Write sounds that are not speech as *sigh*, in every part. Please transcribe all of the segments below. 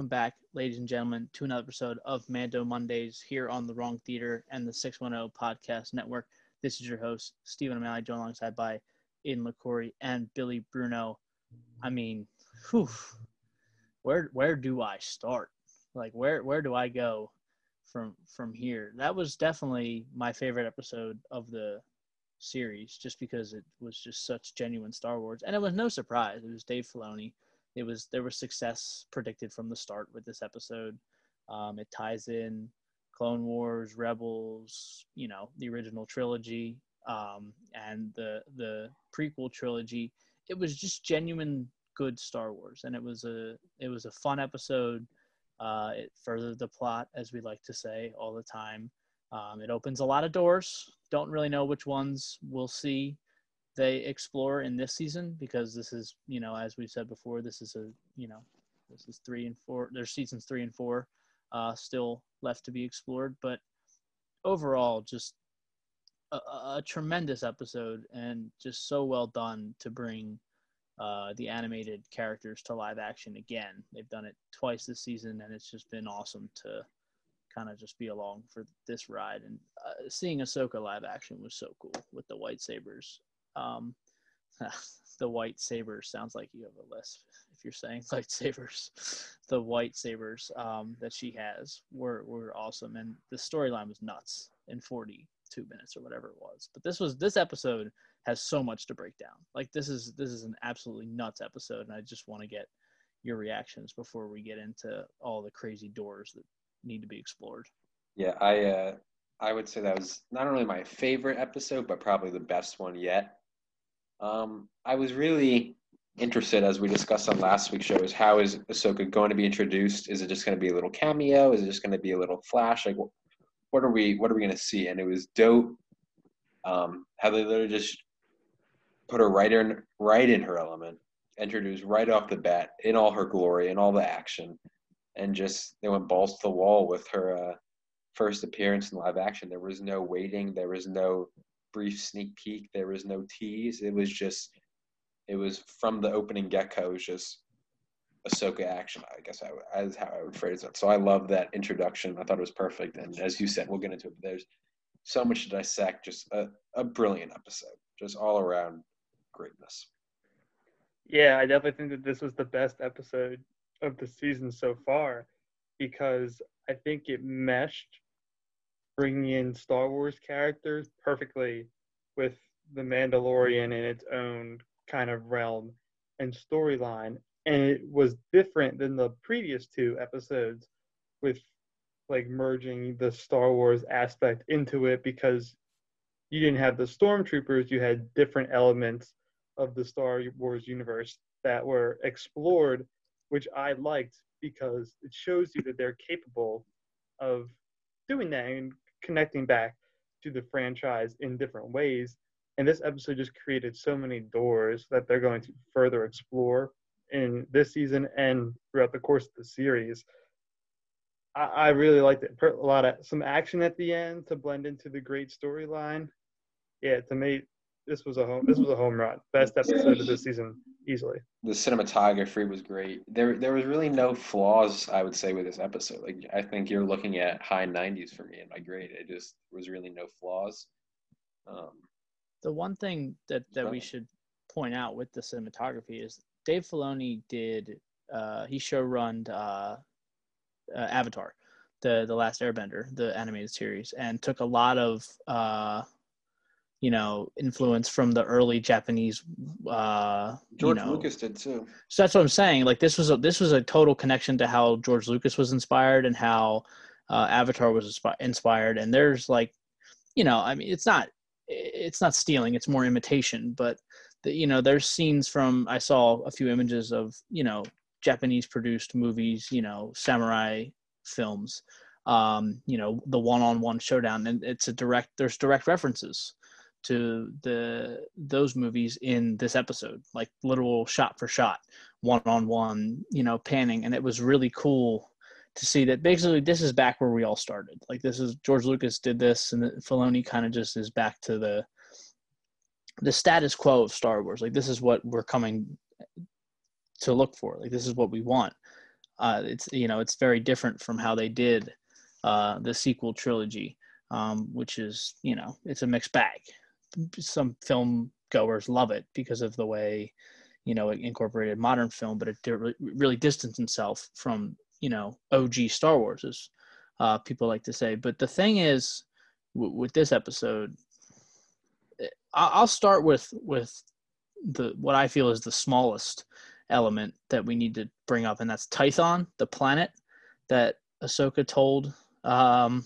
Welcome back, ladies and gentlemen, to another episode of Mando Mondays here on the Wrong Theatre and the 610 Podcast Network. This is your host, Stephen O'Malley, joined alongside by Aiden LaCorey and Billy Bruno. I mean, whew, where where do I start? Like where where do I go from from here? That was definitely my favorite episode of the series, just because it was just such genuine Star Wars, and it was no surprise. It was Dave Filoni it was there was success predicted from the start with this episode. Um, it ties in Clone Wars, Rebels, you know, the original trilogy, um, and the the prequel trilogy. It was just genuine good Star Wars, and it was a it was a fun episode. Uh, it furthered the plot, as we like to say all the time. Um, it opens a lot of doors. Don't really know which ones we'll see they explore in this season because this is you know as we've said before this is a you know this is three and four there's seasons three and four uh, still left to be explored. But overall just a, a, tremendous episode and just so well done to bring uh, the animated characters to live action again. They've done it twice this season and it's just been awesome to kind of just be along for this ride. And uh, seeing Ahsoka live action was so cool with the white sabers um, *laughs* the white sabers sounds like you have a list. If you're saying *laughs* lightsabers, the white sabers um, that she has were were awesome, and the storyline was nuts in 42 minutes or whatever it was. But this was this episode has so much to break down. Like this is this is an absolutely nuts episode, and I just want to get your reactions before we get into all the crazy doors that need to be explored. Yeah, I uh, I would say that was not only my favorite episode, but probably the best one yet. Um, I was really interested, as we discussed on last week's show, is how is Ahsoka going to be introduced? Is it just going to be a little cameo? Is it just going to be a little flash? Like, what are we what are we going to see? And it was dope. Um, how they literally just put her right in right in her element, introduced right off the bat in all her glory and all the action, and just they went balls to the wall with her uh, first appearance in live action. There was no waiting. There was no brief sneak peek. There was no tease. It was just, it was from the opening get go. It was just Ahsoka action. I guess I would, how I would phrase it. So I love that introduction. I thought it was perfect. And as you said, we'll get into it. But there's so much to dissect. Just a, a brilliant episode. Just all around greatness. Yeah, I definitely think that this was the best episode of the season so far because I think it meshed bringing in Star Wars characters perfectly with the Mandalorian in its own kind of realm and storyline. And it was different than the previous two episodes with like merging the Star Wars aspect into it because you didn't have the stormtroopers, you had different elements of the Star Wars universe that were explored, which I liked because it shows you that they're capable of doing that and connecting back to the franchise in different ways. And this episode just created so many doors that they're going to further explore in this season and throughout the course of the series. I, I really liked it. A lot of some action at the end to blend into the great storyline. Yeah, to me, this was a home. This was a home run. Best episode of this season, easily. The cinematography was great. There, there was really no flaws. I would say with this episode. Like, I think you're looking at high 90s for me in my grade. It just was really no flaws. Um, the one thing that that we should point out with the cinematography is Dave Filoni did. Uh, he showrunned uh, uh, Avatar, the the Last Airbender, the animated series, and took a lot of uh, you know influence from the early Japanese. Uh, George you know. Lucas did too. So that's what I'm saying. Like this was a this was a total connection to how George Lucas was inspired and how uh, Avatar was inspired. And there's like, you know, I mean, it's not it's not stealing; it's more imitation. But the, you know, there's scenes from I saw a few images of you know Japanese produced movies, you know, samurai films um, you know, the one-on-one showdown, and it's a direct. There's direct references to the those movies in this episode, like literal shot for shot, one on one, you know, panning, and it was really cool to see that basically this is back where we all started. Like this is George Lucas did this, and Filoni kind of just is back to the the status quo of Star Wars. Like this is what we're coming to look for. Like this is what we want. uh, it's you know it's very different from how they did uh, the sequel trilogy, um, which is you know it's a mixed bag. Some film goers love it because of the way you know it incorporated modern film, but it really distanced itself from you know OG Star Wars, as uh, people like to say. But the thing is, w- with this episode, eh, I'll start with with the what I feel is the smallest element that we need to bring up, and that's Tython, the planet that Ahsoka told um,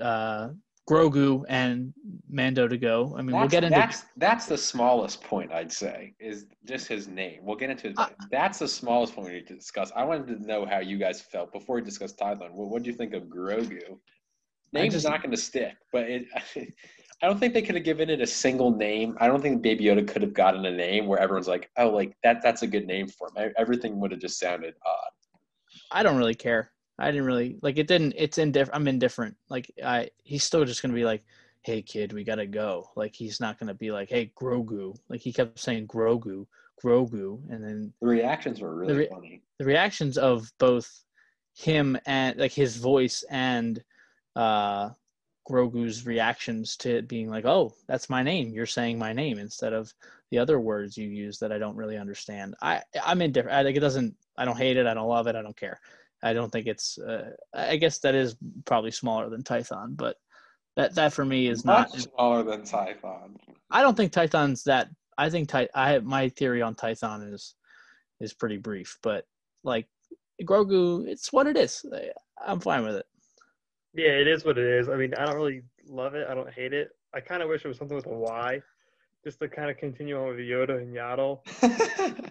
uh, Grogu and Mando to go. I mean, that's, we'll get into that's that's the smallest point I'd say is just his name. We'll get into. Uh, that's the smallest point we need to discuss. I wanted to know how you guys felt before we discuss Tython. What what do you think of Grogu? Name's just- not going to stick, but it. *laughs* I don't think they could have given it a single name. I don't think Baby Yoda could have gotten a name where everyone's like, "Oh, like that. That's a good name for him." Everything would have just sounded odd. I don't really care. I didn't really like it. Didn't it's indifferent? I'm indifferent. Like I, he's still just gonna be like, "Hey kid, we gotta go." Like he's not gonna be like, "Hey Grogu." Like he kept saying Grogu, Grogu, and then The reactions were really re- funny. the reactions of both him and like his voice and uh Grogu's reactions to it being like, "Oh, that's my name. You're saying my name instead of the other words you use that I don't really understand." I I'm indifferent. I, like it doesn't. I don't hate it. I don't love it. I don't care. I don't think it's. Uh, I guess that is probably smaller than Tython, but that that for me is not. Smaller than Tython. I don't think Tython's that. I think Ty. I my theory on Tython is is pretty brief, but like Grogu, it's what it is. I'm fine with it. Yeah, it is what it is. I mean, I don't really love it. I don't hate it. I kind of wish it was something with a Y, just to kind of continue on with Yoda and Yaddle.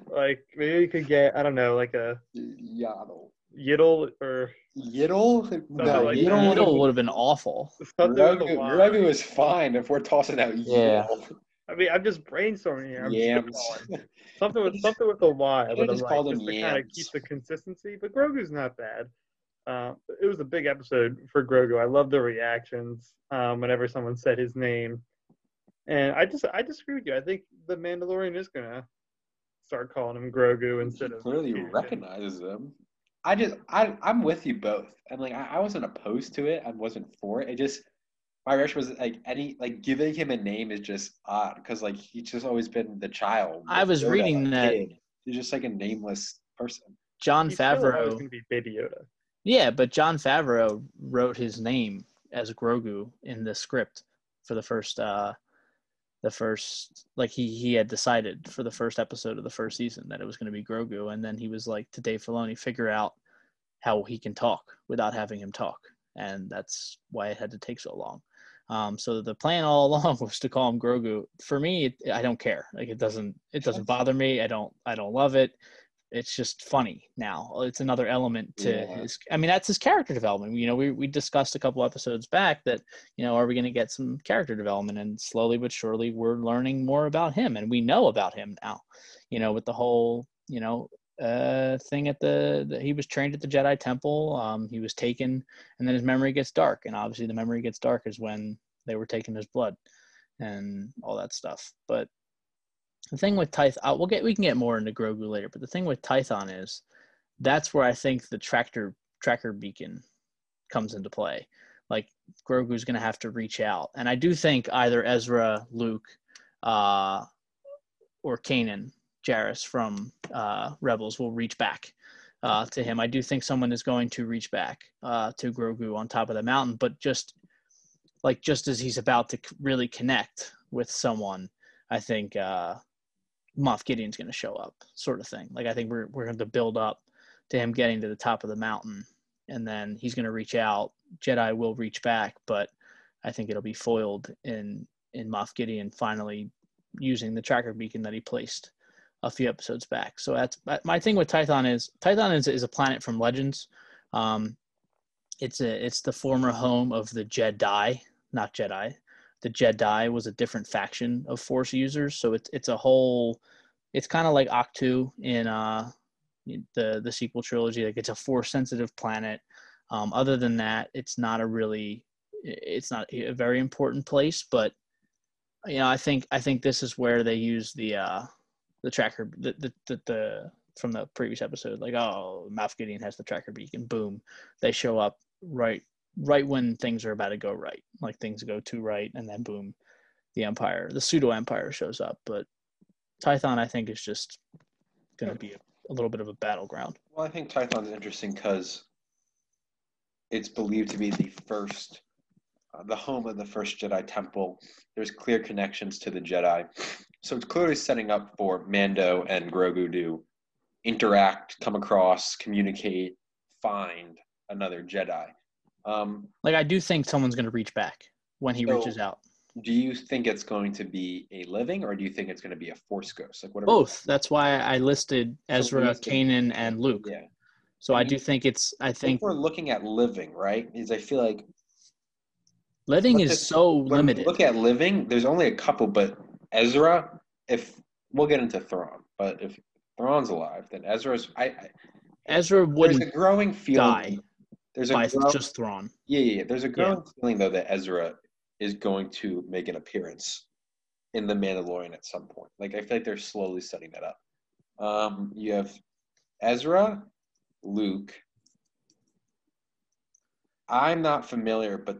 *laughs* Like maybe you could get I don't know, like a Yaddle. Yiddle or Yiddle? No, like Yiddle that. would have been awful. something with a Grogu, Y. Grogu is fine if we're tossing out Yeah. Yiddle. I mean, I'm just brainstorming here. I'm Yams. spitballing. *laughs* something with something with a Y. Should've But I'm just like, called just them to kind of keep the consistency. But Grogu's not bad. Uh, it was a big episode for Grogu. I love the reactions um, whenever someone said his name, and I just I disagree with you. I think the Mandalorian is gonna start calling him Grogu instead he of clearly Peterson. recognizes them. I just I I'm with you both. And like I, I wasn't opposed to it. I wasn't for it. It just my reaction was like any like giving him a name is just odd because like he's just always been the child. I was Yoda, reading a that- kid. He's just like a nameless person. Jon He's still always Favreau. gonna be Baby Yoda. Yeah, but Jon Favreau wrote his name as Grogu in the script for the first uh the first like he he had decided for the first episode of the first season that it was going to be Grogu and then he was like to Dave Filoni figure out how he can talk without having him talk and that's why it had to take so long. Um, so the plan all *laughs* along was to call him Grogu. For me, it, I don't care. Like it doesn't it doesn't bother me. I don't I don't love it it's just funny now. It's another element to Yeah. his. I mean, that's his character development. You know, we we discussed a couple episodes back that you know, are we going to get some character development? And slowly but surely, we're learning more about him, and we know about him now. You know, with the whole you know uh thing at the, the he was trained at the Jedi Temple. Um, he was taken, and then his memory gets dark, and obviously the memory gets dark is when they were taking his blood and all that stuff. But the thing with Tython, we'll get we can get more into Grogu later, but the thing with Tython is that's where I think the tractor tracker beacon comes into play. Like Grogu's going to have to reach out, and I do think either Ezra, Luke, uh, or Kanan Jarrus from uh, Rebels will reach back uh, to him. I do think someone is going to reach back uh, to Grogu on top of the mountain, but just like just as he's about to really connect with someone, I think uh, Moff Gideon's going to show up, sort of thing. Like I think we're we're going to build up to him getting to the top of the mountain, and then he's going to reach out. Jedi will reach back, but I think it'll be foiled in in Moff Gideon finally using the tracker beacon that he placed a few episodes back. So that's my thing with Tython is Tython is, is a planet from Legends. Um, it's a it's the former home of the Jedi, not Jedi. The Jedi was a different faction of Force users, so it's it's a whole. It's kind of like Ahch-To in uh, the the sequel trilogy. Like it's a Force sensitive planet. Um, other than that, it's not a really. It's not a very important place, but you know, I think I think this is where they use the uh, the tracker, the the the the, from the previous episode. Like, oh, Moff Gideon has the tracker beacon. Boom, they show up right right when things are about to go right. Like things go too right, and then boom, the Empire, the pseudo Empire shows up. But Tython, I think, is just going to be a, a little bit of a battleground. Well, I think Tython's interesting because it's believed to be the first, uh, the home of the first Jedi Temple. There's clear connections to the Jedi, so it's clearly setting up for Mando and Grogu to interact, come across, communicate, find another Jedi. Um, Like, I do think someone's going to reach back when he So- reaches out. do you think it's going to be a living, or do you think it's going to be a Force ghost? Like what? are- Both. That's why I listed Ezra, listed- Kanan, and Luke. Yeah. So I do think it's. I If think we're looking at living, right? Is I feel like living is so limited. look at living, there's only a couple, but Ezra, if we'll get into Thrawn, but if Thrawn's alive, then Ezra's. I, I Ezra there's wouldn't a growing feeling. die There's a grow- just Thrawn. yeah, yeah, yeah. There's a growing feeling though that Ezra is going to make an appearance in the Mandalorian at some point. Like I feel like they're slowly setting that up. Um, you have Ezra, Luke. I'm not familiar, but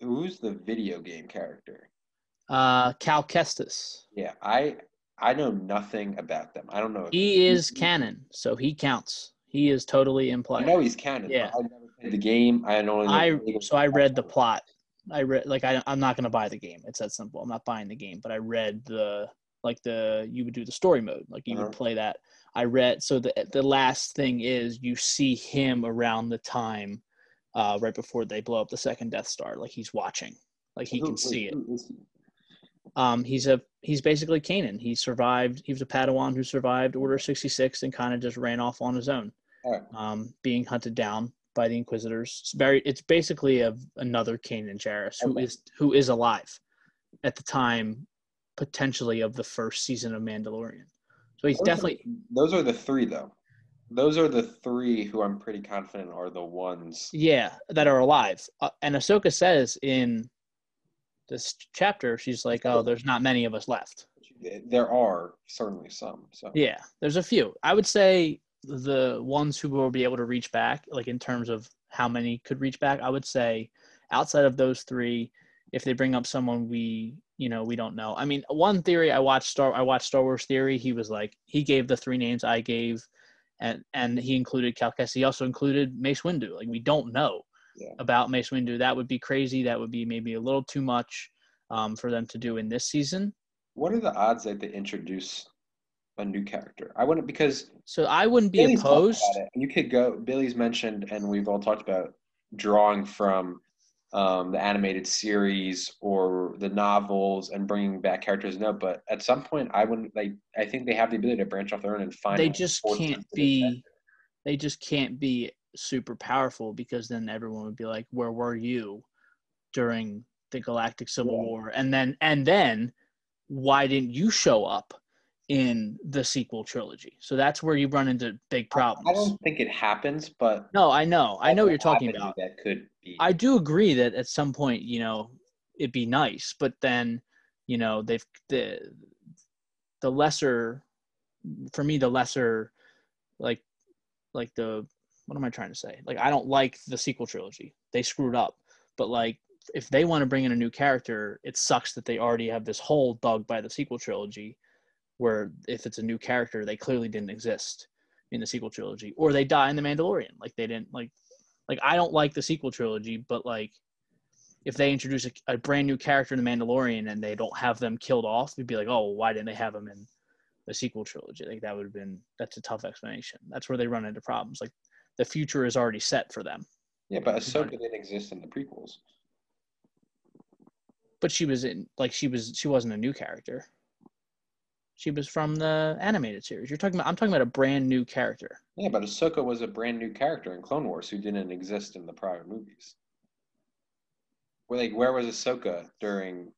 who's the video game character? Uh, Cal Kestis. Yeah, I I know nothing about them. I don't know. He is canon, so he counts. He is totally in I know he's canon. Yeah. but I never the game. I know I so I read the plot. I read like I I'm not gonna buy the game. It's that simple. I'm not buying the game, but I read the like the you would do the story mode. Like you Uh-huh. would play that. I read so the the last thing is you see him around the time uh right before they blow up the second Death Star. Like he's watching. Like he can wait, see it. he? Um, he's a he's basically Kanan. He survived. He was a Padawan who survived Order sixty six and kind of just ran off on his own, Alright. um, being hunted down by the Inquisitors. It's very. It's basically of another Kanan Jarrus who Okay. is who is alive at the time, potentially of the first season of Mandalorian. So he's Those are- definitely Those are the three, though. Those are the three who I'm pretty confident are the ones. yeah that are alive. Uh, and Ahsoka says in this chapter, she's like, "Oh, there's not many of us left." There are certainly some. So Yeah, there's a few. I would say the ones who will be able to reach back, like in terms of how many could reach back, I would say outside of those three, if they bring up someone we, you know, we don't know. I mean, one theory I watched Star I watched Star Wars Theory, he was like he gave the three names I gave and and he included Cal Kestis. He also included Mace Windu. Like we don't know Yeah. about Mace Windu. That would be crazy. That would be maybe a little too much um, for them to do in this season. what are the odds that they introduce a new character? I wouldn't because So I wouldn't be Billy's opposed. You could go. Billy's mentioned, and we've all talked about drawing from um, the animated series or the novels and bringing back characters. No, but at some point, I wouldn't. Like, I think they have the ability to branch off their own and find. they just can't be they just can't be super powerful because then everyone would be like where were you during the galactic civil Yeah. war and then and then why didn't you show up in the sequel trilogy so that's where you run into big problems I don't think it happens, but no i know i know what you're talking about That could be. I do agree that at some point, you know, it'd be nice, but then, you know, they've the the lesser for me the lesser like like the what am I trying to say? Like I don't like the sequel trilogy. They screwed up. But like if they want to bring in a new character, it sucks that they already have this hole dug by the sequel trilogy where if it's a new character, they clearly didn't exist in the sequel trilogy or they die in the Mandalorian. Like they didn't like like I don't like the sequel trilogy, but like if they introduce a, a brand new character in the Mandalorian and they don't have them killed off, we'd be like, oh, why didn't they have them in the sequel trilogy? Like that would have been that's a tough explanation. That's where they run into problems. Like the future is already set for them, yeah, but Ahsoka didn't exist in the prequels. but she was in like she was she wasn't a new character. She was from the animated series. You're talking about I'm talking about a brand new character. Yeah, but Ahsoka was a brand new character in Clone Wars who didn't exist in the prior movies. Like where was Ahsoka during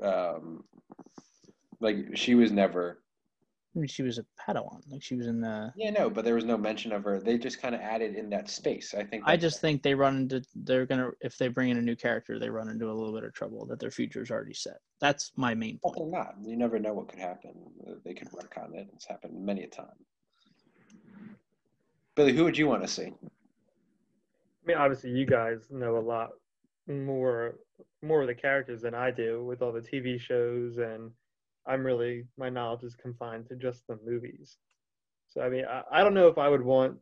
um like she was never I mean, she was a Padawan. Like she was in the. Yeah, no, but there was no mention of her. They just kind of added in that space. I think I just think they run into they're gonna if they bring in a new character they run into a little bit of trouble that their future is already set. That's my main But point. they're not. You never know what could happen. They could work on it. It's happened many a time. Billy, who would you want to see? I mean, obviously, you guys know a lot more more of the characters than I do with all the TV shows, and I'm really my knowledge is confined to just the movies. So I mean, I, I don't know if I would want.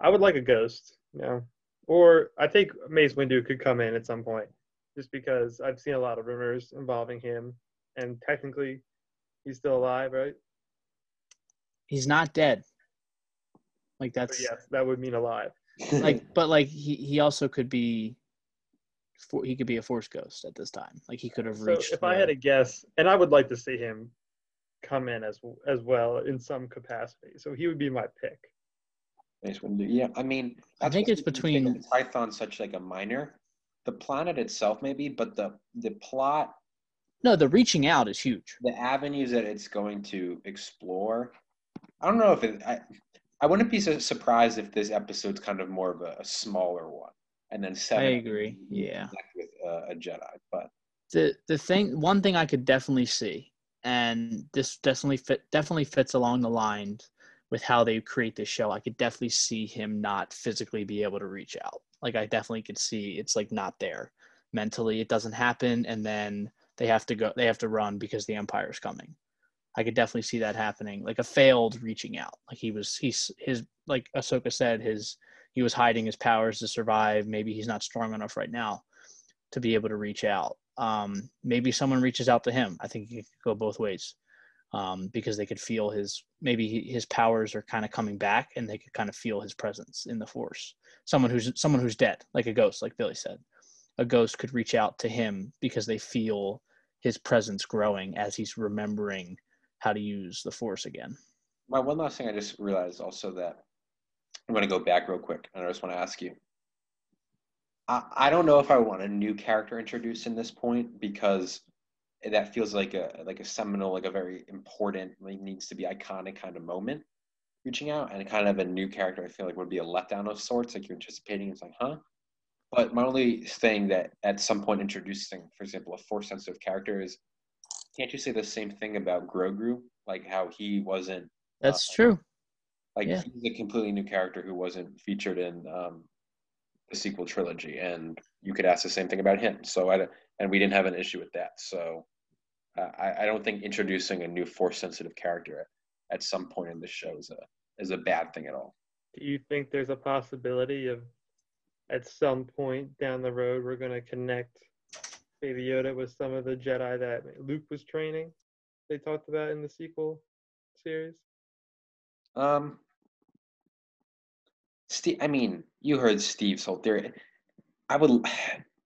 I would like a ghost, you know, or I think Mace Windu could come in at some point, just because I've seen a lot of rumors involving him, and technically, he's still alive, right? He's not dead. Like But that's yes, that would mean alive. like, *laughs* but like he he also could be. For, he could be a force ghost at this time. Like he could have So reached. if I had a guess, and I would like to see him come in as as well in some capacity, so he would be my pick. Mace Windu. Yeah, I mean, I think it's between- Tython, such like a minor. The planet itself, maybe, but the the plot, no, the reaching out is huge. the avenues that it's going to explore. I don't know if it. I, I wouldn't be so surprised if this episode's kind of more of a, a smaller one, and then seven. agree, yeah. with uh, a Jedi, but the the thing one thing I could definitely see, and this definitely fit definitely fits along the line with how they create this show. I could definitely see him not physically be able to reach out. Like I definitely could see it's like not there mentally. It doesn't happen, and then they have to go. They have to run because the Empire's coming. I could definitely see that happening, like a failed reaching out. Like he was, he's his like Ahsoka said, his he was hiding his powers to survive. Maybe he's not strong enough right now to be able to reach out. Um, maybe someone reaches out to him. I think it could go both ways um, because they could feel his maybe his powers are kind of coming back and they could kind of feel his presence in the force. Someone who's someone who's dead, like a ghost, like Billy said. A ghost could reach out to him because they feel his presence growing as he's remembering how to use the force again. my one last thing I just realized also that I'm going to go back real quick, and I just want to ask you. I, I don't know if I want a new character introduced in this point because that feels like a like a seminal, like a very important, like needs to be iconic kind of moment. Reaching out and kind of a new character, I feel like would be a letdown of sorts. Like you're anticipating, it's like, huh? But my only thing that at some point introducing, for example, a force sensitive character is, can't you say the same thing about Grogu? Like how he wasn't That's Uh, true. Like Yeah. he's a completely new character who wasn't featured in um, the sequel trilogy, and you could ask the same thing about him. So I don't- and we didn't have an issue with that. So uh, I, I don't think introducing a new force sensitive character at, at some point in the show is a is a bad thing at all. Do you think there's a possibility of at some point down the road we're going to connect Baby Yoda with some of the Jedi that Luke was training? They talked about in the sequel series. Um, Steve, I mean, you heard Steve's whole theory. I would,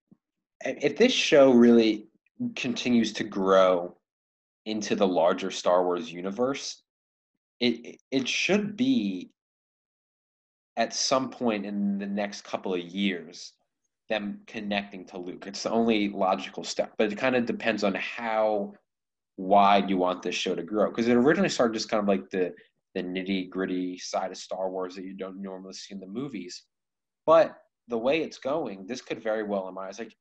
*sighs* if this show really continues to grow into the larger Star Wars universe, it it should be at some point in the next couple of years them connecting to Luke. It's the only logical step, but it kind of depends on how wide you want this show to grow because it originally started just kind of like the the nitty gritty side of Star Wars that you don't normally see in the movies. But the way it's going, this could very well, in my eyes, like,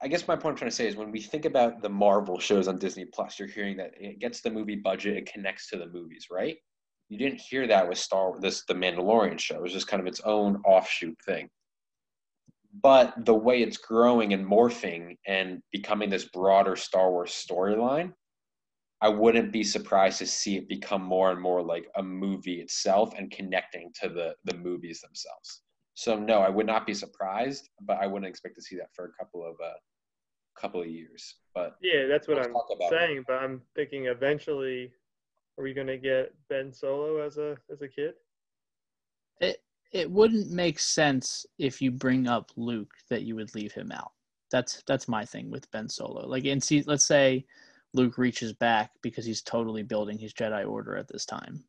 I guess my point I'm trying to say is when we think about the Marvel shows on Disney Plus, you're hearing that it gets the movie budget, it connects to the movies, right? You didn't hear that with Star this the Mandalorian show. It was just kind of its own offshoot thing. But the way it's growing and morphing and becoming this broader Star Wars storyline, I wouldn't be surprised to see it become more and more like a movie itself and connecting to the the movies themselves. So no, I would not be surprised, but I wouldn't expect to see that for a couple of uh, couple of years. But Yeah, that's what I'm talk about it. saying. But I'm thinking eventually, are we going to get Ben Solo as a as a kid? It it wouldn't make sense if you bring up Luke that you would leave him out. That's that's my thing with Ben Solo. Like in see, let's say Luke reaches back because he's totally building his Jedi Order at this time.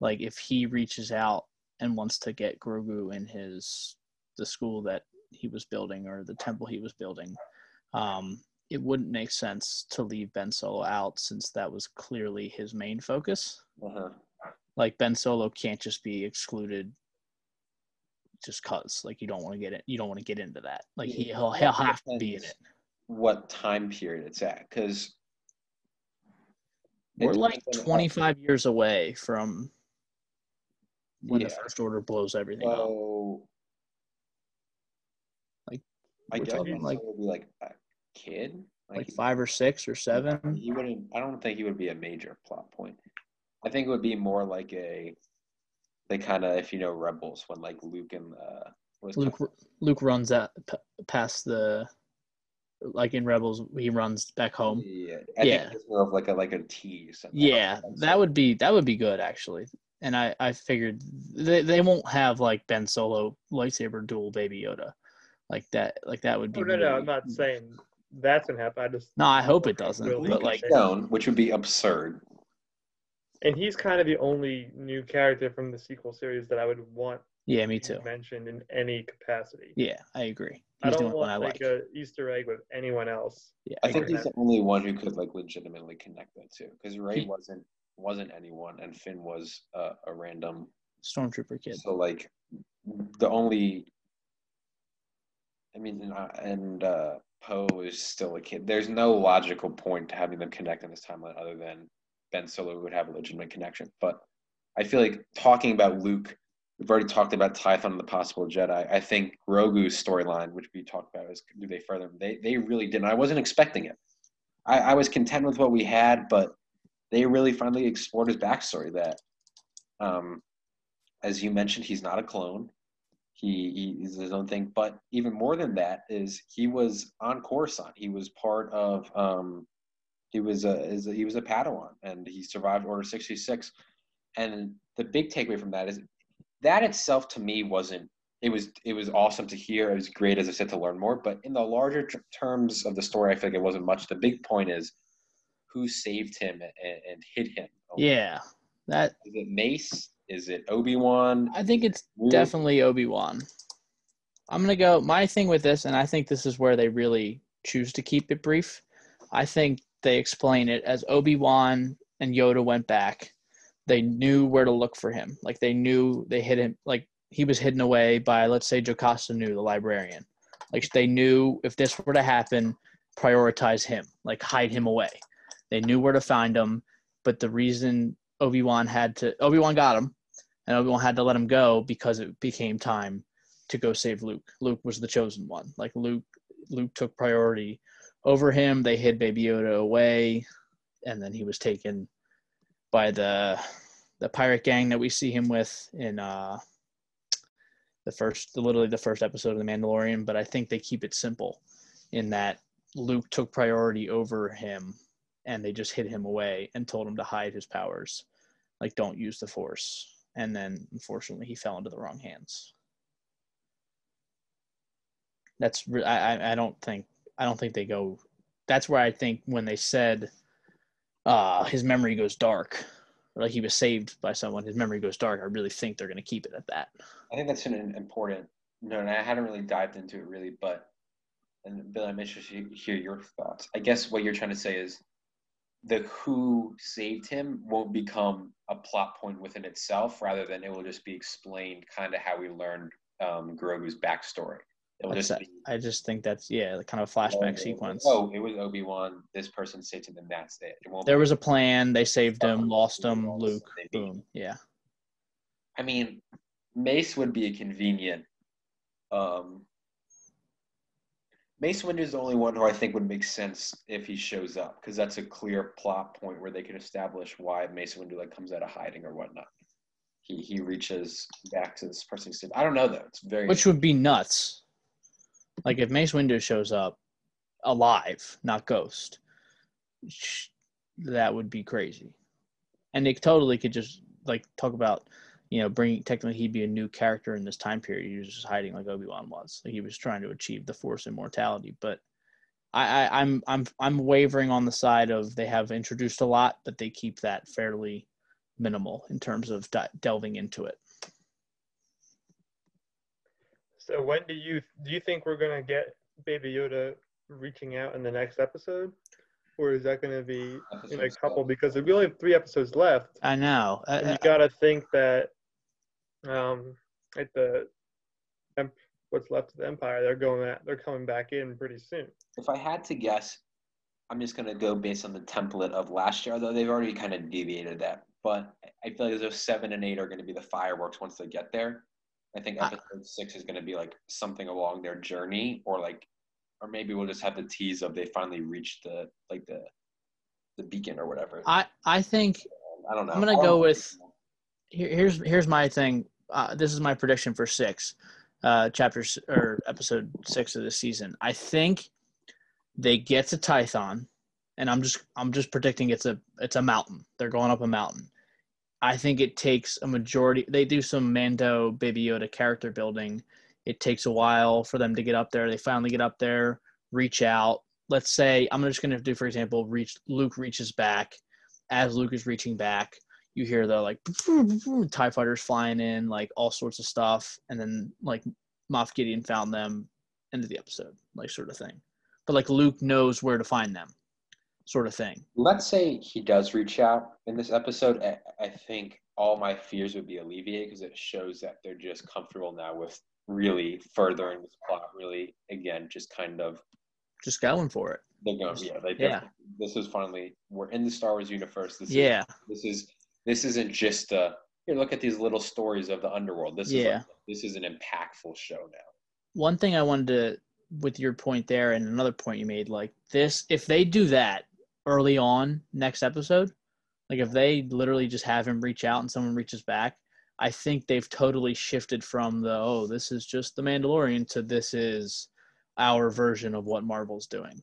Like if he reaches out and wants to get Grogu in his the school that he was building or the temple he was building, um, it wouldn't make sense to leave Ben Solo out since that was clearly his main focus uh-huh. like Ben Solo can't just be excluded just cause like you don't want to get it you don't want to get into that like he, he'll he'll have to be in it what time period it's at, because we're like 25 years away from when the First Order blows everything up. Like, I we're talking like- would be like a kid. Like five or six or seven. He wouldn't. I don't think he would be a major plot point. I think it would be more like a, they kind of if you know Rebels when like Luke and uh, Luke Luke runs out p- past the like in Rebels he runs back home. Yeah, I Yeah. think it's more of like a like a tease. Yeah, that's that it. would be that would be good actually. And I I figured they they won't have like Ben Solo lightsaber duel Baby Yoda, like that like that would be. Oh, no, no, I'm not saying that's gonna happen. I just No, I hope it doesn't. Will But like, say- Stone, which would be absurd. and he's kind of the only new character from the sequel series that I would want yeah, me too. mentioned in any capacity. Yeah, I agree. I don't I want like. like a Easter egg with anyone else. Yeah, I think he's the only one who could like legitimately connect that too, because Rey He- wasn't wasn't anyone, and Finn was uh, a random. Stormtrooper kid. So like, the only. I mean, and, uh, and uh, Poe is still a kid. There's no logical point to having them connect in this timeline other than Ben Solo would have a legitimate connection. But I feel like talking about Luke, we've already talked about Tython and the possible Jedi. I think Grogu's storyline, which we talked about, is do they further? They they really didn't. I wasn't expecting it. I, I was content with what we had, but they really finally explored his backstory. That, um, as you mentioned, he's not a clone. He, he is his own thing. But even more than that is he was on Coruscant. He was part of. Um, he was a is he was a Padawan, and he survived Order sixty six. And the big takeaway from that is that itself to me wasn't. It was it was awesome to hear. It was great, as I said, to learn more. But in the larger t- terms of the story, I feel like it wasn't much. The big point is who saved him and, and hid him. Yeah, that Is it Mace? Is it Obi Wan? I think it's definitely Obi Wan. I'm gonna go. My thing with this, and I think this is where they really choose to keep it brief. I think they explain it as Obi Wan and Yoda went back. They knew where to look for him. Like they knew they hid him. Like he was hidden away by, let's say, Jocasta Nu the librarian. Like they knew if this were to happen, prioritize him. Like hide him away. They knew where to find him. But the reason Obi Wan had to Obi Wan got him and Obi-Wan had to let him go because it became time to go save Luke. Luke was the chosen one. Like Luke Luke took priority over him. They hid Baby Yoda away and then he was taken by the the pirate gang that we see him with in uh the first literally the first episode of the Mandalorian, but I think they keep it simple in that Luke took priority over him and they just hid him away and told him to hide his powers. Like don't use the force and then unfortunately he fell into the wrong hands. That's I- I don't think I don't think they go. That's where I think when they said uh, his memory goes dark, or like he was saved by someone, his memory goes dark. I really think they're going to keep it at that. I think that's an important. No, and I hadn't really dived into it really, but and Bill, I'm interested to hear your thoughts. I guess what you're trying to say is the who saved him won't become a plot point within itself, rather than it will just be explained, kind of how we learned um, Grogu's backstory. Just be I just think that's yeah, the kind of flashback oh, sequence. Oh, it was Obi Wan. This person saved him, and that's it. It. There was a plan. They saved him, lost him. Luke, boom. Yeah, I mean, Mace would be a convenient. Um, Mace Windu is the only one who I think would make sense if he shows up because that's a clear plot point where they could establish why Mace Windu like comes out of hiding or whatnot. He he reaches back to this person. I don't know though. It's very which would be nuts. Like if Mace Windu shows up alive, not ghost, that would be crazy. And they totally could just like talk about, you know, bringing technically he'd be a new character in this time period. He was just hiding like Obi Wan was. Like he was trying to achieve the Force immortality. But I, I, I'm I'm I'm wavering on the side of they have introduced a lot, but they keep that fairly minimal in terms of di- delving into it. So when do you do you think we're gonna get Baby Yoda reaching out in the next episode, or is that gonna be in a couple? Because we only have three episodes left, I know. I- you gotta think that, um, at the, what's left of the Empire, they're going at they're coming back in pretty soon. If I had to guess, I'm just gonna go based on the template of last year, although they've already kind of deviated that. But I feel like those seven and eight are going to be the fireworks once they get there. I think episode six is going to be like something along their journey, or like, or maybe we'll just have the tease of they finally reached the like the the beacon or whatever. I I think I don't know. I'm gonna go with here, here's here's my thing. Uh, this is my prediction for six, uh, chapters or episode six of the season. I think they get to Tython, and I'm just I'm just predicting it's a it's a mountain. They're going up a mountain. I think it takes a majority. They do some Mando Baby Yoda character building. It takes a while for them to get up there. They finally get up there, reach out. Let's say I'm just going to do, for example, reach. Luke reaches back. As Luke is reaching back, you hear the like *laughs* Tie fighters flying in, like all sorts of stuff, and then like Moff Gideon found them. End of the episode, like sort of thing. But like Luke knows where to find them, sort of thing. Let's say he does reach out in this episode. I, think all my fears would be alleviated because it shows that they're just comfortable now with really furthering this plot. Really, again, just kind of Just going for it. they're going. Yeah, they Yeah. This is finally we're in the Star Wars universe. This Yeah. Is, this is this isn't just a here. Look at these little stories of the underworld. This is Yeah. like, this is an impactful show now. one thing I wanted to, with your point there, and another point you made, like this, if they do that early on next episode, like if they literally just have him reach out and someone reaches back, I think they've totally shifted from the oh this is just the Mandalorian to this is our version of what Marvel's doing.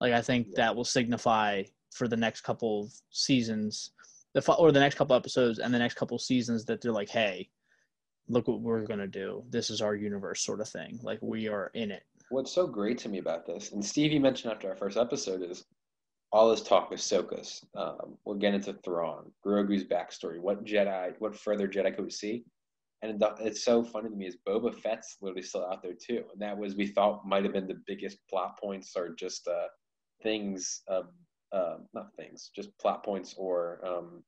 Like I think Yeah. that will signify for the next couple of seasons, the or the next couple episodes and the next couple seasons that they're like, hey, look what we're gonna do. This is our universe, sort of thing. Like we are in it. What's so great to me about this, and Steve, you mentioned after our first episode, is all this talk with Sokas. Um, we'll get into Thrawn, Grogu's backstory, what Jedi, what further Jedi could we see, and it's so funny to me is Boba Fett's literally still out there too, and that was we thought might have been the biggest plot points or just uh, things, uh, uh, not things, just plot points or um,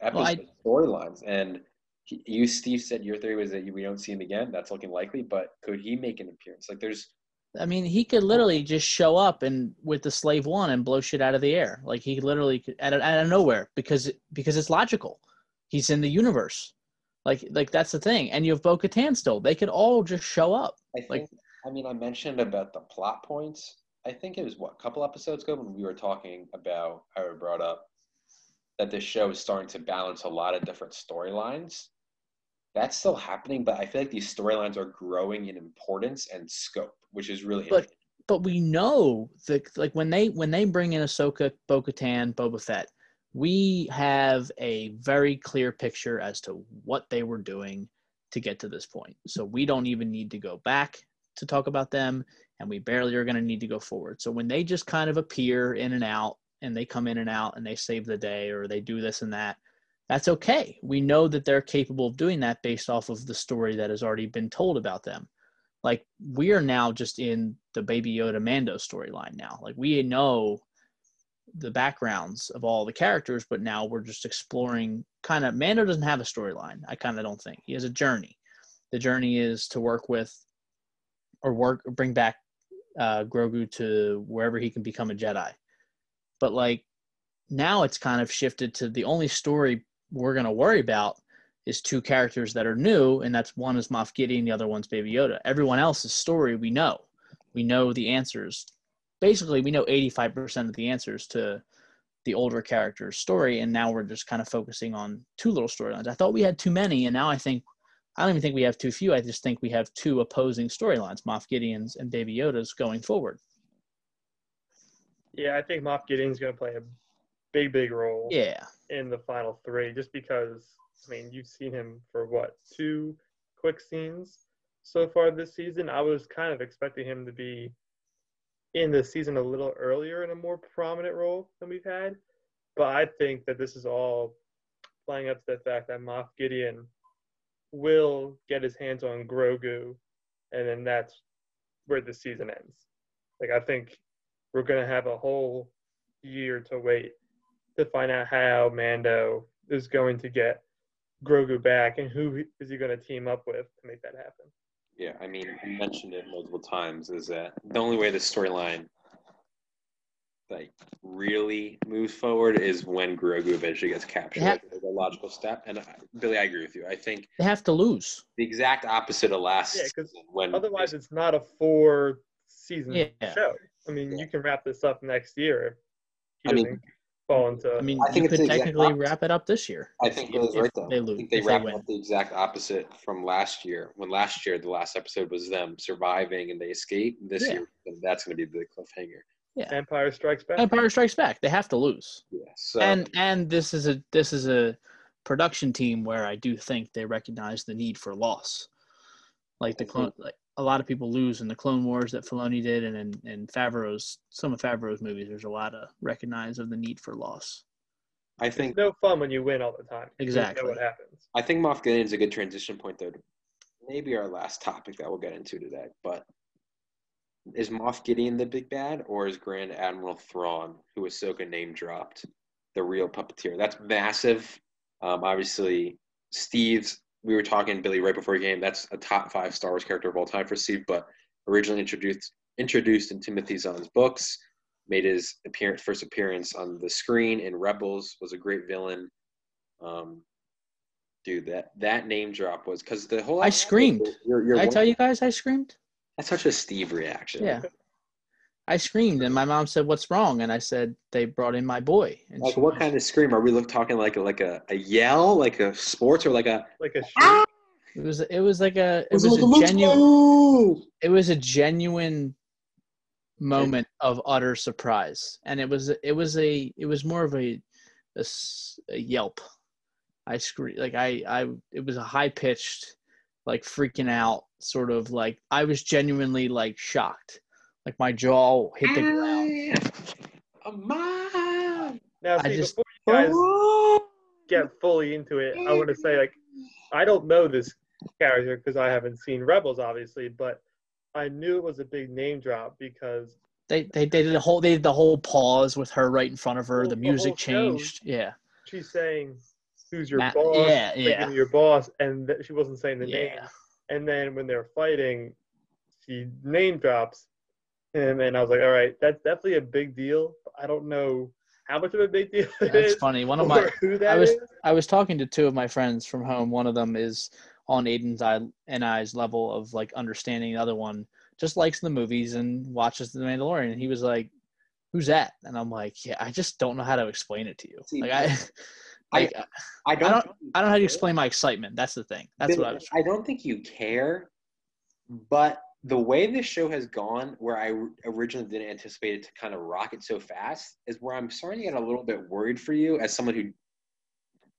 Well, episode storylines, and. he- You, Steve, said your theory was that we don't see him again. That's looking likely, but could he make an appearance? Like, there's I mean, he could literally just show up and with the slave one and blow shit out of the air. Like he literally could out of, out of nowhere because because it's logical. He's in the universe. Like like that's the thing. And you have Bo Katan still. They could all just show up. I think. Like- I mean, I mentioned about the plot points. I think it was what a couple episodes ago when we were talking about. I brought up that this show is starting to balance a lot of different storylines. That's still happening, but I feel like these storylines are growing in importance and scope, which is really But- But we know that like when they when they bring in Ahsoka, Bo Katan, Boba Fett, we have a very clear picture as to what they were doing to get to this point. So we don't even need to go back to talk about them, and we barely are going to need to go forward. So when they just kind of appear in and out, and they come in and out, and they save the day, or they do this and that, that's okay. We know that they're capable of doing that based off of the story that has already been told about them. Like we are now just in the Baby Yoda Mando storyline now. Like we know the backgrounds of all the characters, but now we're just exploring kind of Mando doesn't have a storyline. I kind of don't think. He has a journey. The journey is to work with or work bring back uh, Grogu to wherever he can become a Jedi. But like now it's kind of shifted to the only story we're going to worry about is two characters that are new, and that's one is Moff Gideon, the other one's Baby Yoda. Everyone else's story we know. We know the answers. Basically, we know 85% of the answers to the older character's story, and now we're just kind of focusing on two little storylines. I thought we had too many, and now I think I don't even think we have too few. I just think we have two opposing storylines, Moff Gideon's and Baby Yoda's going forward. Yeah, I think Moff Gideon's going to play a big, big role Yeah. in the final three, just because I mean you've seen him for what two quick scenes so far this season. I was kind of expecting him to be in the season a little earlier in a more prominent role than we've had, but I think that this is all playing up to the fact that Moff Gideon will get his hands on Grogu, and then that's where the season ends. Like I think we're gonna have a whole year to wait to find out how Mando is going to get Grogu back and who is he going to team up with to make that happen. Yeah, I mean, you mentioned it multiple times. Is that the only way the storyline like really moves forward is when Grogu eventually gets captured. Yeah. Like, a logical step. And I, Billy, I agree with you. I think They have to lose. the exact opposite of last Yeah, 'cause season when Otherwise, it's not a four season Yeah. show. I mean, Yeah. you can wrap this up next year I mean- doesn't fall into. I mean, I think you could technically wrap it up this year. I think if- right though. They I lose. think they if they up the exact opposite from last year. When last year the last episode was them surviving and they escape. This Yeah. year that's going to be the cliffhanger. Yeah. Empire Strikes Back. Empire Strikes Back. They have to lose. Yeah. So and and this is a this is a production team where I do think they recognize the need for loss. Like the mm-hmm. clone, like a lot of people lose in the Clone Wars that Filoni did, and in, in Favreau's some of Favreau's movies. There's a lot of recognize of the need for loss. I It's think no fun when you win all the time. You Exactly. know what happens. I think Moff Gideon is a good transition point though. Maybe our last topic that we'll get into today, but is Moff Gideon the big bad, or is Grand Admiral Thrawn, who Ahsoka name dropped, the real puppeteer? That's massive. Um, obviously, Steve's. We were talking Billy right before the game. That's a top five Star Wars character of all time for Steve, but originally introduced introduced in Timothy Zahn's books, made his appearance first appearance on the screen in Rebels. Was a great villain. Um, dude, that that name drop was because the whole. I screamed. You're, you're Did I tell you guys I screamed? that's such a Steve reaction. Yeah. I screamed, and my mom said, "What's wrong?" And I said, "They brought in my boy." And Like what was- kind of scream are we look talking like a, like a, a yell like a sports or like a Like a shriek. Ah! It was. It was like a. It was like a genuine. Skywalker! It was a genuine moment of utter surprise, and it was. It was a. It was more of a, a yelp. I screamed like I. I. It was a high pitched, like freaking out sort of like I was genuinely like shocked, like my jaw hit the ground. A mom. Now, I just- before you guys get fully into it, I want to say, like, I don't know this character because I haven't seen Rebels, obviously, but I knew it was a big name drop because They, they they did the whole they did the whole pause with her right in front of her. Well, The the music show- changed. Yeah. she's saying, "Who's your Matt- boss?" yeah, yeah. "I'm your boss," and th- she wasn't saying the name. Yeah. And then when they're fighting, she name drops him, and I was like, "All right, that's definitely a big deal." I don't know how much of a big deal it That's is, funny. One of my *laughs* who that was- is. I was talking to two of my friends from home. One of them is on Aiden's eye and I's level of like understanding. The other one just likes the movies and watches The Mandalorian. And he was like, "Who's that?" And I'm like, "Yeah, I just don't know how to explain it to you. See, Like I, *laughs* I- like, I don't. don't- I don't know how to explain my excitement. That's the thing. That's what I was. I don't think you care, but the way this show has gone, where I originally didn't anticipate it to kind of rocket so fast, is where I'm starting to get a little bit worried for you as someone who.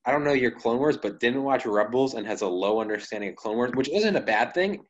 I don't know your Clone Wars, but didn't watch Rebels and has a low understanding of Clone Wars, which isn't a bad thing.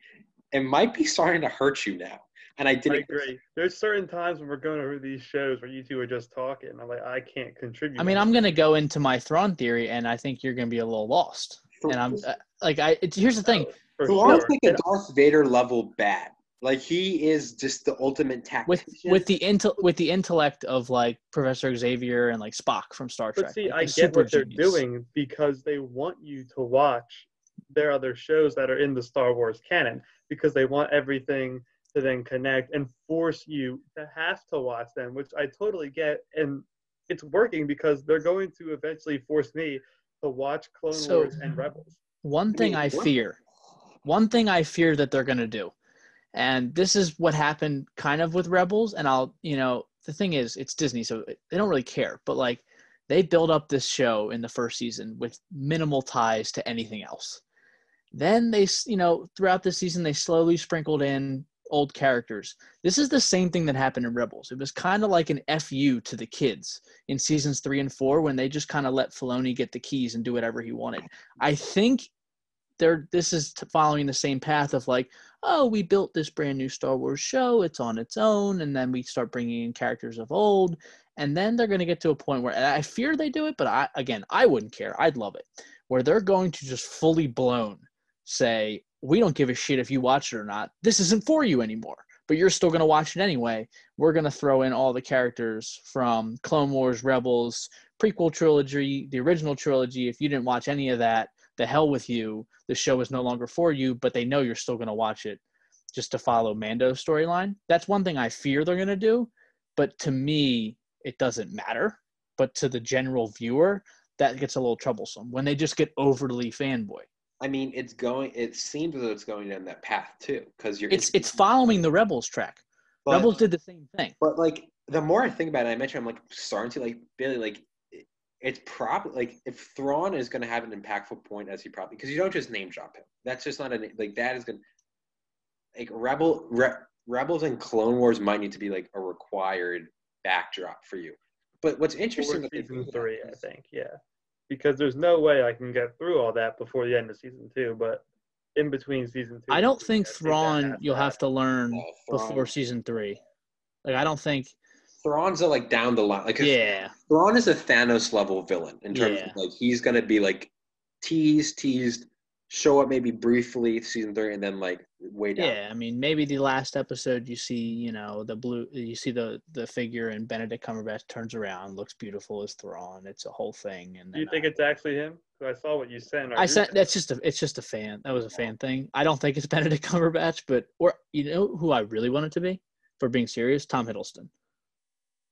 It might be starting to hurt you now, and I I didn't. I agree. There's certain times when we're going over these shows where you two are just talking. I'm like, I can't contribute. I mean, I'm gonna go into my Thrawn theory, and I think you're gonna be a little lost. And I'm uh, like, I. It's, here's the thing. For Thrawn's sure. like a Darth Vader level bad. Like he is just the ultimate with tactician. with the intel with the intellect of like Professor Xavier and like Spock from Star Trek. But see, like, I a get super what they're genius. doing because they want you to watch their other shows that are in the Star Wars canon because they want everything to then connect and force you to have to watch them, which I totally get. And it's working because they're going to eventually force me to watch Clone So- Wars and Rebels. One thing mean, I what- fear, one thing I fear that they're gonna do, and this is what happened kind of with Rebels. And I'll, you know, the thing is, it's Disney, so they don't really care. But like, they build up this show in the first season with minimal ties to anything else. Then they, you know, throughout the season, they slowly sprinkled in old characters. This is the same thing that happened in Rebels. It was kind of like an fu to the kids in seasons three and four when they just kind of let Filoni get the keys and do whatever he wanted. I think they're this is following the same path of like, oh, we built this brand new Star Wars show, it's on its own, and then we start bringing in characters of old, and then they're going to get to a point where I fear they do it, but I again, I wouldn't care. I'd love it, where they're going to just fully blown say, we don't give a shit if you watch it or not. This isn't for you anymore. But you're still going to watch it anyway. We're going to throw in all the characters from Clone Wars, Rebels, prequel trilogy, the original trilogy. If you didn't watch any of that, the hell with you. The show is no longer for you, but they know you're still going to watch it just to follow Mando's storyline. That's one thing I fear they're going to do. But to me, it doesn't matter. But to the general viewer, that gets a little troublesome when they just get overly fanboy. I mean, it's going. It seems as though it's going down that path too, because you're. It's it's following the Rebels track. but, Rebels did the same thing. But like, the more I think about it, I mentioned I'm like starting to like Billy. Like, it's probably like if Thrawn is going to have an impactful point, as he probably because you don't just name drop him. That's just not a like that is going. to Like Rebel Re, Rebels and Clone Wars might need to be like a required backdrop for you. But what's interesting For that season do three, that I think, yeah. Because there's no way I can get through all that before the end of season two, but in between season two. I don't three, think I Thrawn has you'll have to learn oh, Thrawn- before season three. Like I don't think. Thrawn's a, like down the line. Like Yeah, Thrawn is a Thanos level villain in terms Yeah. of like he's gonna be like teased, teased, show up maybe briefly season three, and then like way down. yeah. I mean, maybe the last episode you see, you know, the blue, you see the the figure, and Benedict Cumberbatch turns around, looks beautiful as Thrawn. It's a whole thing. And Do you think uh, it's actually him? I saw what you sent. I sent. that's just a it's just a fan. That was a fan thing. I don't think it's *laughs* Benedict Cumberbatch, but or you know who I really want it to be for being serious, Tom Hiddleston.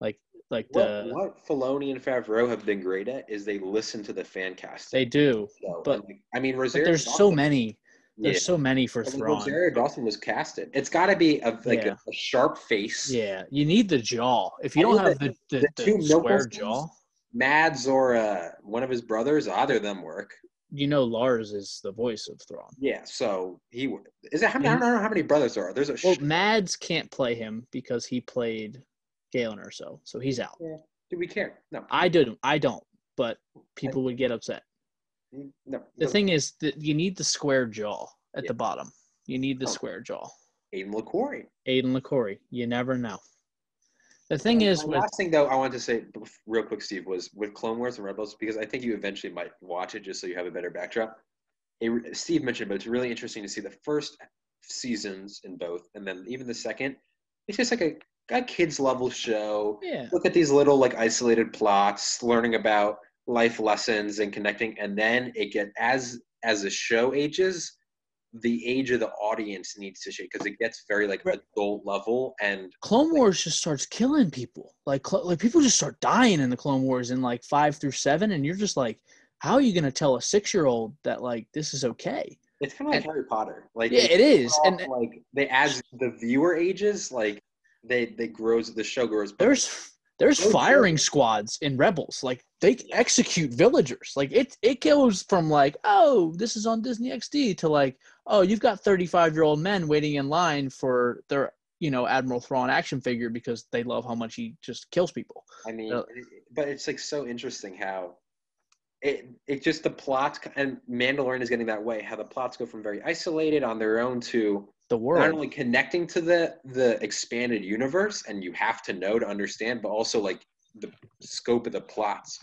Like like What, the what Filoni and Favreau have been great at is they listen to the fan cast. they do, So, but- like, I mean, Rosario. there's so many. There's yeah. so many for I mean, Thrawn. Rosario Dawson was casted. It's got to be a like Yeah. a, a sharp face. Yeah, you need the jaw. If you I don't have the, the, the the, two square jaw, Mads or uh, one of his brothers, either of them work. you know Lars is the voice of Thrawn. Yeah, so he. Is it how many? I don't know how many brothers there are. There's a. Well, sh- Mads can't play him because he played Galen or so, so he's out. do we care? No. I didn't. I don't. But people would get upset. Mm, no. The no. thing is that you need the square jaw at Yeah. the bottom. You need the Oh. square jaw. Aiden LaCory. Aiden LaCory. You never know. The thing is My with last thing though, I wanted to say real quick, Steve, was with Clone Wars and Rebels because I think you eventually might watch it just so you have a better backdrop. It, Steve mentioned, but it's really interesting to see the first seasons in both, and then even the second. It's just like a, a kids level show. yeah. Look at these little like isolated plots, learning about life lessons and connecting, and then it get as as the show ages, the age of the audience needs to shape because it gets very like Right. adult level and Clone Wars just starts killing people. Like cl- like people just start dying in the Clone Wars in like 5 through 7 and you're just like how are you going to tell a 6-year-old that like this is okay? It's kind of like And- Harry Potter. Like Yeah, it is. all, And like they as the viewer ages, like they they grows the show grows. there's there's Those firing are- squads in rebels like they execute villagers like it it goes from like oh this is on disney xd to like oh you've got 35 year old men waiting in line for their you know admiral thrawn action figure because they love how much he just kills people I mean, Uh, but it's like so interesting how it it just the plots and Mandalorian is getting that way. How the plots go from very isolated on their own to the not world only connecting to the the expanded universe, and you have to know to understand, but also like the scope of the plots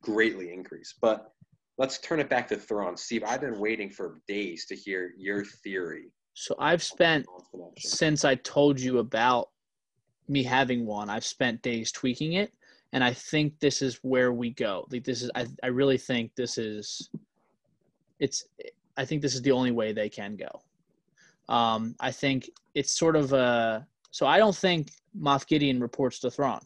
greatly increase. But let's turn it back to Thrawn. Steve, I've been waiting for days to hear your theory. so i've spent since i told you about me having one i've spent days tweaking it and i think this is where we go like this is i, I really think this is it's i think this is the only way they can go um i think it's sort of a so i don't think moff gideon reports to thrawn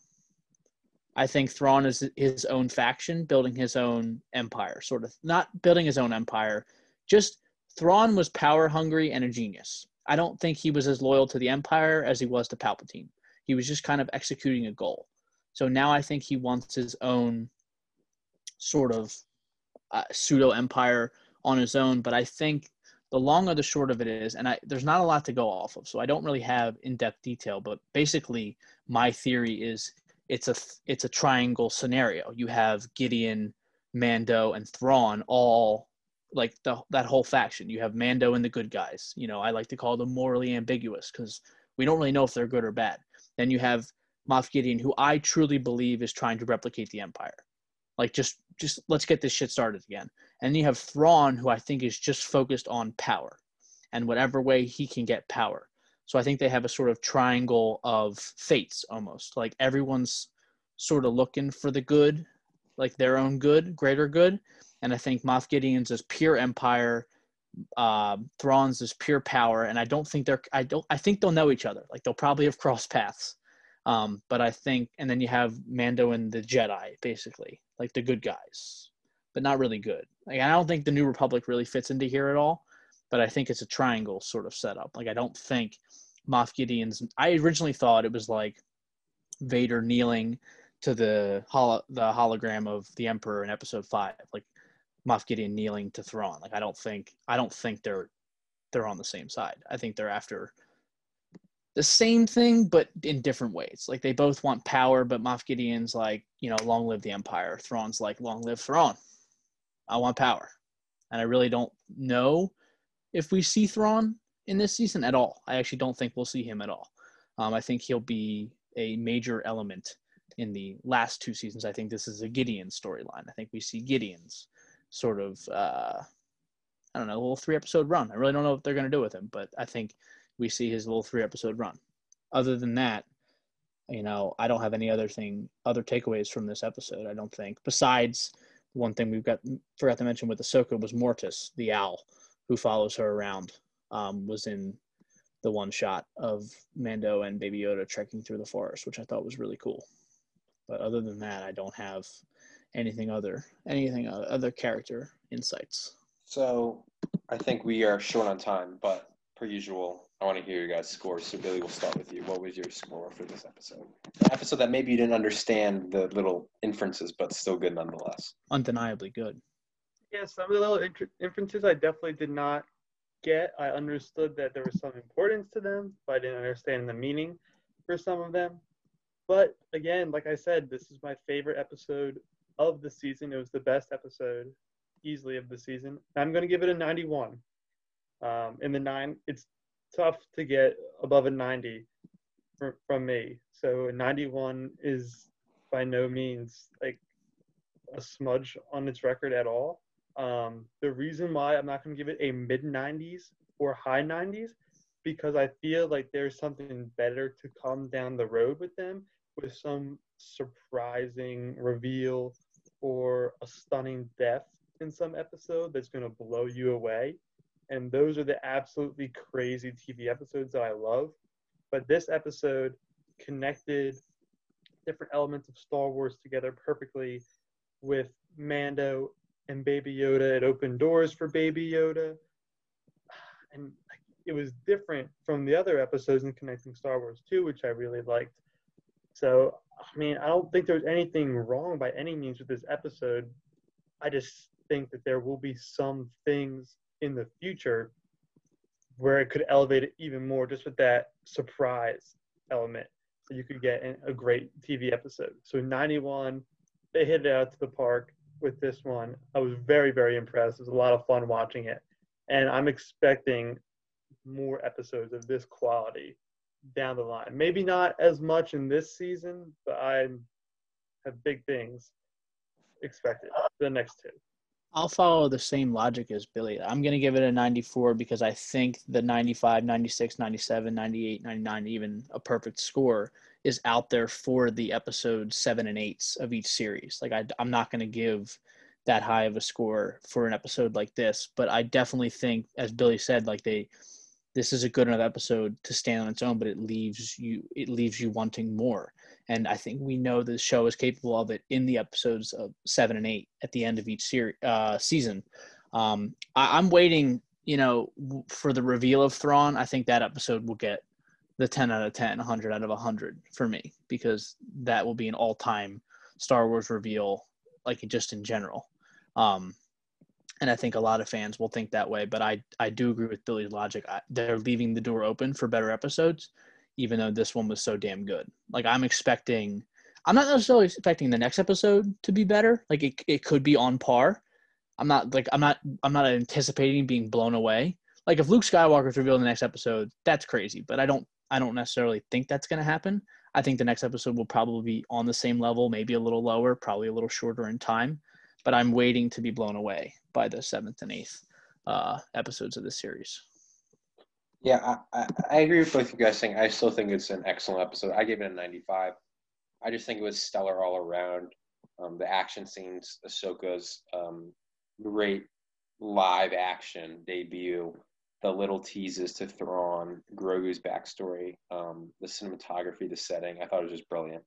i think thrawn is his own faction building his own empire sort of not building his own empire just Thrawn was power hungry and a genius. I don't think he was as loyal to the Empire as he was to Palpatine. He was just kind of executing a goal. So now I think he wants his own sort of uh, pseudo empire on his own. But I think the long or the short of it is, and I, there's not a lot to go off of, so I don't really have in-depth detail. But basically, my theory is it's a it's a triangle scenario. You have Gideon, Mando, and Thrawn all like the that whole faction. You have Mando and the good guys. You know, I like to call them morally ambiguous because we don't really know if they're good or bad. Then you have Moff Gideon, who I truly believe is trying to replicate the Empire. Like just just let's get this shit started again. And you have Thrawn, who I think is just focused on power and whatever way he can get power. So I think they have a sort of triangle of fates almost. Like everyone's sort of looking for the good, like their own good, greater good and I think Moff Gideon's is pure empire, uh, Thrawn's is pure power, and I don't think they're I don't I think they'll know each other. Like they'll probably have *laughs* crossed paths. Um, but I think, and then you have Mando and the Jedi, basically, like the good guys, but not really good. Like I don't think the New Republic really fits into here at all. But I think it's a triangle sort of setup. Like I don't think Moff Gideon's. I originally thought it was like Vader kneeling to the holo, the hologram of the Emperor in Episode Five, like Moff Gideon kneeling to Thrawn. Like I don't think I don't think they're they're on the same side. I think they're after the same thing, but in different ways. Like they both want power, but Moff Gideon's like, you know, long live the Empire. Thrawn's like, long live Thrawn. I want power. And I really don't know if we see Thrawn in this season at all. I actually don't think we'll see him at all. Um, I think he'll be a major element in the last two seasons. I think this is a Gideon storyline. I think we see Gideon's sort of, uh, I don't know, a little three episode run. I really don't know what they're going to do with him, but I think we see his little three episode run. Other than that, you know, I don't have any other thing, other takeaways from this episode. I don't think. Besides, one thing we've got forgot to mention with Ahsoka was Mortis, the owl, who follows her around, um, was in the one shot of Mando and Baby Yoda trekking through the forest, which I thought was really cool. But other than that, I don't have anything other anything other character insights. So I think we are short on time, but per usual, I want to hear your guys' scores. So Billy, we'll start with you. What was your score for this episode? An episode that maybe you didn't understand the little inferences, but still good nonetheless. Undeniably good. Yeah, some of the little inferences I definitely did not get. I understood that there was some importance to them, but I didn't understand the meaning for some of them. But again, like I said, this is my favorite episode of the season. It was the best episode, easily of the season. I'm going to give it a 91. Um, in the nine, it's tough to get above a 90 for, from me. So a 91 is by no means like a smudge on its record at all. Um, the reason why I'm not going to give it a mid 90s or high 90s because I feel like there's something better to come down the road with them with some surprising reveal or a stunning death in some episode that's going to blow you away and those are the absolutely crazy TV episodes that I love. But this episode connected different elements of Star Wars together perfectly with Mando and Baby Yoda. It opened doors for Baby Yoda. And it was different from the other episodes in Connecting Star Wars 2, which I really liked. So, I mean, I don't think there's anything wrong by any means with this episode. I just think that there will be some things in the future where it could elevate it even more just with that surprise element that you could get in a great TV episode. So 91, they hit it out to the park with this one. I was very, very impressed. It was a lot of fun watching it. And I'm expecting more episodes of this quality down the line. Maybe not as much in this season, but I have big things expected for the next two. I'll follow the same logic as Billy. I'm going to give it a 94 because I think the 95, 96, 97, 98, 99, even a perfect score is out there for the episode seven and eights of each series. Like, I, I'm not going to give that high of a score for an episode like this, but I definitely think, as Billy said, like they, this is a good enough episode to stand on its own, but it leaves you, it leaves you wanting more and I think we know the show is capable of it in the episodes of seven and eight at the end of each series uh, season. Um, I, am waiting, you know, for the reveal of Thrawn. I think that episode will get the 10 out of 10, 100 out of 100 for me because that will be an all-time Star Wars reveal, like just in general. Um, and I think a lot of fans will think that way. But I I do agree with Billy's logic. I, they're leaving the door open for better episodes even though this one was so damn good. Like I'm expecting I'm not necessarily expecting the next episode to be better. Like it it could be on par. I'm not like I'm not I'm not anticipating being blown away. Like if Luke Skywalker's revealed in the next episode, that's crazy. But I don't I don't necessarily think that's gonna happen. I think the next episode will probably be on the same level, maybe a little lower, probably a little shorter in time. But I'm waiting to be blown away by the seventh and eighth uh, episodes of this series. Yeah, I, I, agree with both you guys saying I still think it's an excellent episode. I gave it a 95. I just think it was stellar all around. Um, the action scenes, Ahsoka's um, great live action debut, the little teases to Thrawn Grogu's backstory, um, the cinematography, the setting. I thought it was just brilliant.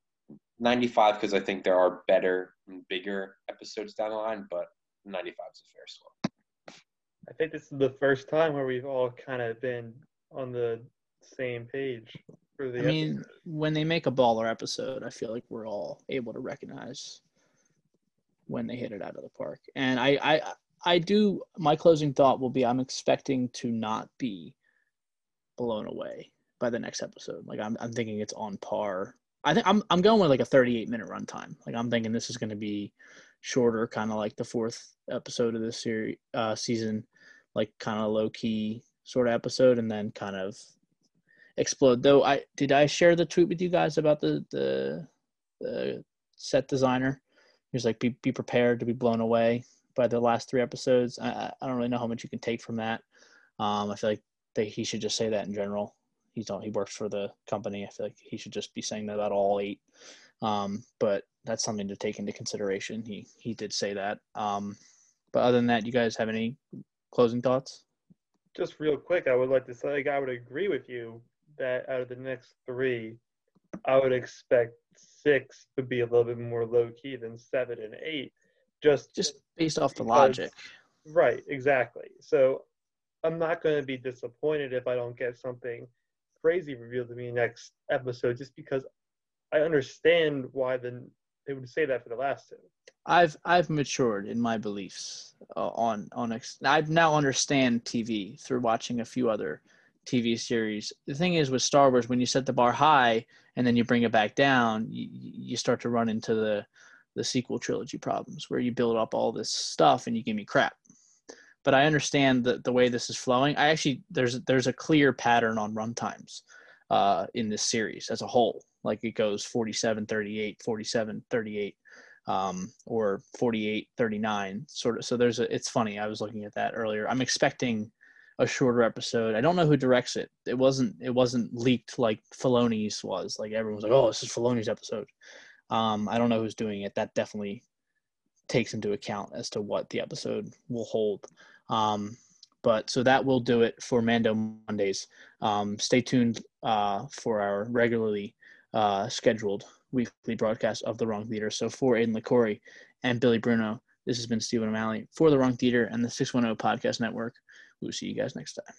95 because I think there are better and bigger episodes down the line, but 95 is a fair score. I think this is the first time where we've all kind of been on the same page for the I mean, episode. when they make a baller episode, I feel like we're all able to recognize when they hit it out of the park. And I, I, I do. My closing thought will be: I'm expecting to not be blown away by the next episode. Like I'm, I'm thinking it's on par. I think I'm, I'm going with like a 38 minute runtime. Like I'm thinking this is going to be shorter, kind of like the fourth episode of this series, uh, season, like kind of low key sort of episode, and then kind of explode. Though I did I share the tweet with you guys about the the, the set designer. He was like, be be prepared to be blown away by the last three episodes. I I- don't really know how much you can take from that. Um, I feel like they, he should just say that in general. He's on, he works for the company. I feel like he should just be saying that about all eight. Um, but that's something to take into consideration. He he did say that. Um, but other than that, you guys have any closing thoughts? Just real quick, I would like to say, I would agree with you that out of the next three, I would expect six to be a little bit more low key than seven and eight. Just Just based off the Because- logic. Right, exactly. So I'm not going to be disappointed if I don't get something crazy revealed to me next episode, just because I understand why the, they would say that for the last two. I've I've matured in my beliefs uh, on on ex- I now understand TV through watching a few other TV series. The thing is with Star Wars, when you set the bar high and then you bring it back down, you, you start to run into the the sequel trilogy problems where you build up all this stuff and you give me crap. But I understand the the way this is flowing. I actually there's there's a clear pattern on runtimes uh, in this series as a whole. Like it goes 47 38, 47 38 um, or 48 39 sort of so there's a it's funny i was looking at that earlier. I'm expecting a shorter episode. I don't know who directs it. It wasn't it wasn't leaked like Filoni's was like everyone was like oh this is Filoni's episode. Um, i don't know who's doing it. That definitely takes into account as to what the episode will hold. Um, but so that will do it for mando mondays. Um, stay tuned uh, for our regularly uh, scheduled weekly broadcast of the Wrong Theatre. So for Aiden LaCory and Billy Bruno, this has been Stephen O'Malley for the Wrong Theatre and the 610 Podcast Network. We'll see you guys next time.